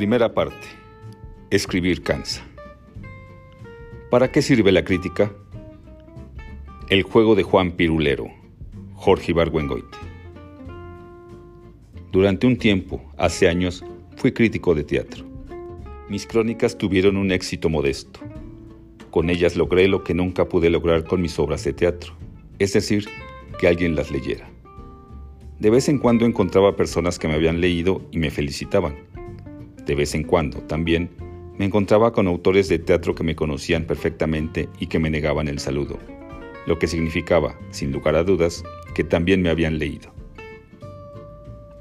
Primera parte. Escribir cansa. ¿Para qué sirve la crítica? El juego de Juan Pirulero, Jorge Ibargüengoite. Durante un tiempo, hace años, fui crítico de teatro. Mis crónicas tuvieron un éxito modesto. Con ellas logré lo que nunca pude lograr con mis obras de teatro, es decir, que alguien las leyera. De vez en cuando encontraba personas que me habían leído y me felicitaban de vez en cuando, también, me encontraba con autores de teatro que me conocían perfectamente y que me negaban el saludo, lo que significaba, sin lugar a dudas, que también me habían leído.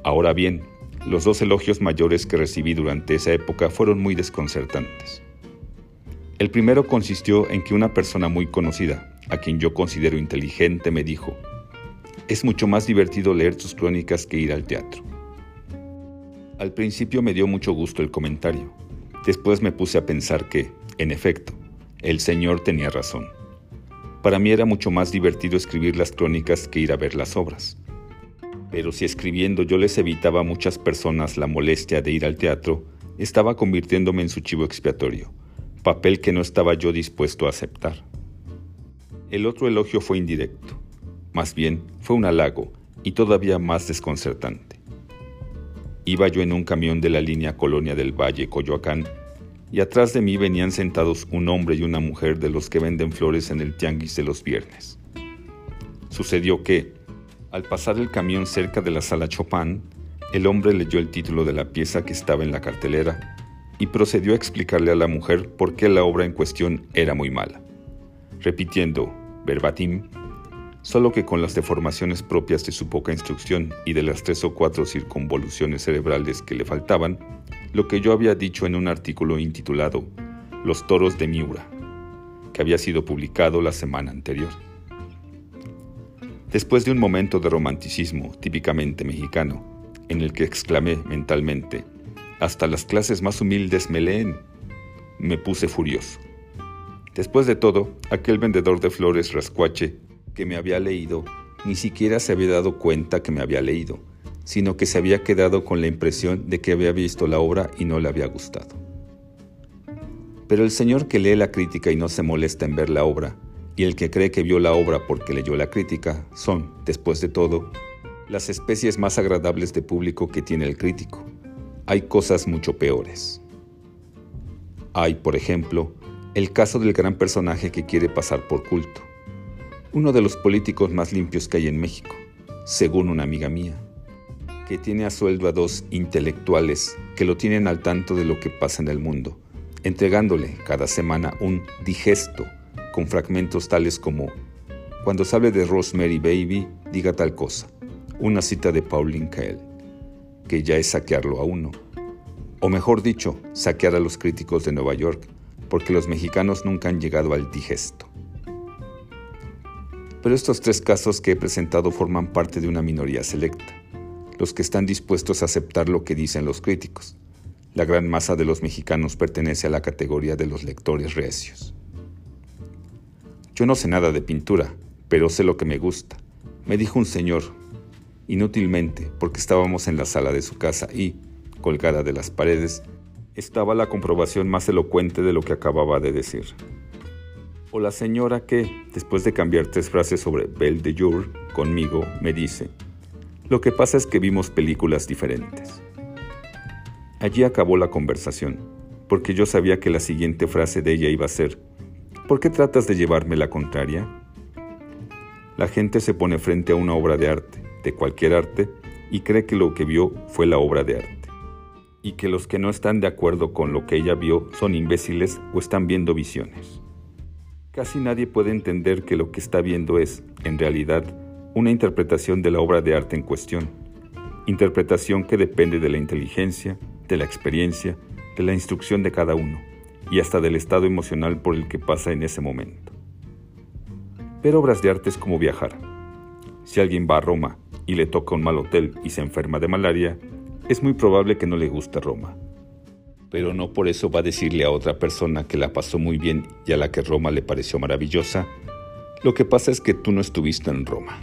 Ahora bien, los dos elogios mayores que recibí durante esa época fueron muy desconcertantes. El primero consistió en que una persona muy conocida, a quien yo considero inteligente, me dijo, es mucho más divertido leer tus crónicas que ir al teatro. Al principio me dio mucho gusto el comentario. Después me puse a pensar que, en efecto, el Señor tenía razón. Para mí era mucho más divertido escribir las crónicas que ir a ver las obras. Pero si escribiendo yo les evitaba a muchas personas la molestia de ir al teatro, estaba convirtiéndome en su chivo expiatorio, papel que no estaba yo dispuesto a aceptar. El otro elogio fue indirecto, más bien fue un halago y todavía más desconcertante. Iba yo en un camión de la línea Colonia del Valle, Coyoacán, y atrás de mí venían sentados un hombre y una mujer de los que venden flores en el tianguis de los viernes. Sucedió que, al pasar el camión cerca de la sala Chopin, el hombre leyó el título de la pieza que estaba en la cartelera y procedió a explicarle a la mujer por qué la obra en cuestión era muy mala, repitiendo, verbatim, solo que con las deformaciones propias de su poca instrucción y de las tres o cuatro circunvoluciones cerebrales que le faltaban, lo que yo había dicho en un artículo intitulado Los toros de Miura, que había sido publicado la semana anterior. Después de un momento de romanticismo típicamente mexicano, en el que exclamé mentalmente, hasta las clases más humildes me leen, me puse furioso. Después de todo, aquel vendedor de flores rascuache que me había leído ni siquiera se había dado cuenta que me había leído, sino que se había quedado con la impresión de que había visto la obra y no le había gustado. Pero el señor que lee la crítica y no se molesta en ver la obra, y el que cree que vio la obra porque leyó la crítica, son, después de todo, las especies más agradables de público que tiene el crítico. Hay cosas mucho peores. Hay, por ejemplo, el caso del gran personaje que quiere pasar por culto uno de los políticos más limpios que hay en México, según una amiga mía, que tiene a sueldo a dos intelectuales que lo tienen al tanto de lo que pasa en el mundo, entregándole cada semana un digesto con fragmentos tales como cuando se hable de Rosemary Baby, diga tal cosa, una cita de Pauline Kael, que ya es saquearlo a uno, o mejor dicho, saquear a los críticos de Nueva York, porque los mexicanos nunca han llegado al digesto. Pero estos tres casos que he presentado forman parte de una minoría selecta, los que están dispuestos a aceptar lo que dicen los críticos. La gran masa de los mexicanos pertenece a la categoría de los lectores recios. Yo no sé nada de pintura, pero sé lo que me gusta, me dijo un señor, inútilmente, porque estábamos en la sala de su casa y, colgada de las paredes, estaba la comprobación más elocuente de lo que acababa de decir. O la señora que, después de cambiar tres frases sobre Belle de Jour conmigo, me dice, lo que pasa es que vimos películas diferentes. Allí acabó la conversación, porque yo sabía que la siguiente frase de ella iba a ser, ¿por qué tratas de llevarme la contraria? La gente se pone frente a una obra de arte, de cualquier arte, y cree que lo que vio fue la obra de arte, y que los que no están de acuerdo con lo que ella vio son imbéciles o están viendo visiones. Casi nadie puede entender que lo que está viendo es, en realidad, una interpretación de la obra de arte en cuestión, interpretación que depende de la inteligencia, de la experiencia, de la instrucción de cada uno y hasta del estado emocional por el que pasa en ese momento. Ver obras de arte es como viajar. Si alguien va a Roma y le toca un mal hotel y se enferma de malaria, es muy probable que no le guste Roma pero no por eso va a decirle a otra persona que la pasó muy bien y a la que Roma le pareció maravillosa, lo que pasa es que tú no estuviste en Roma.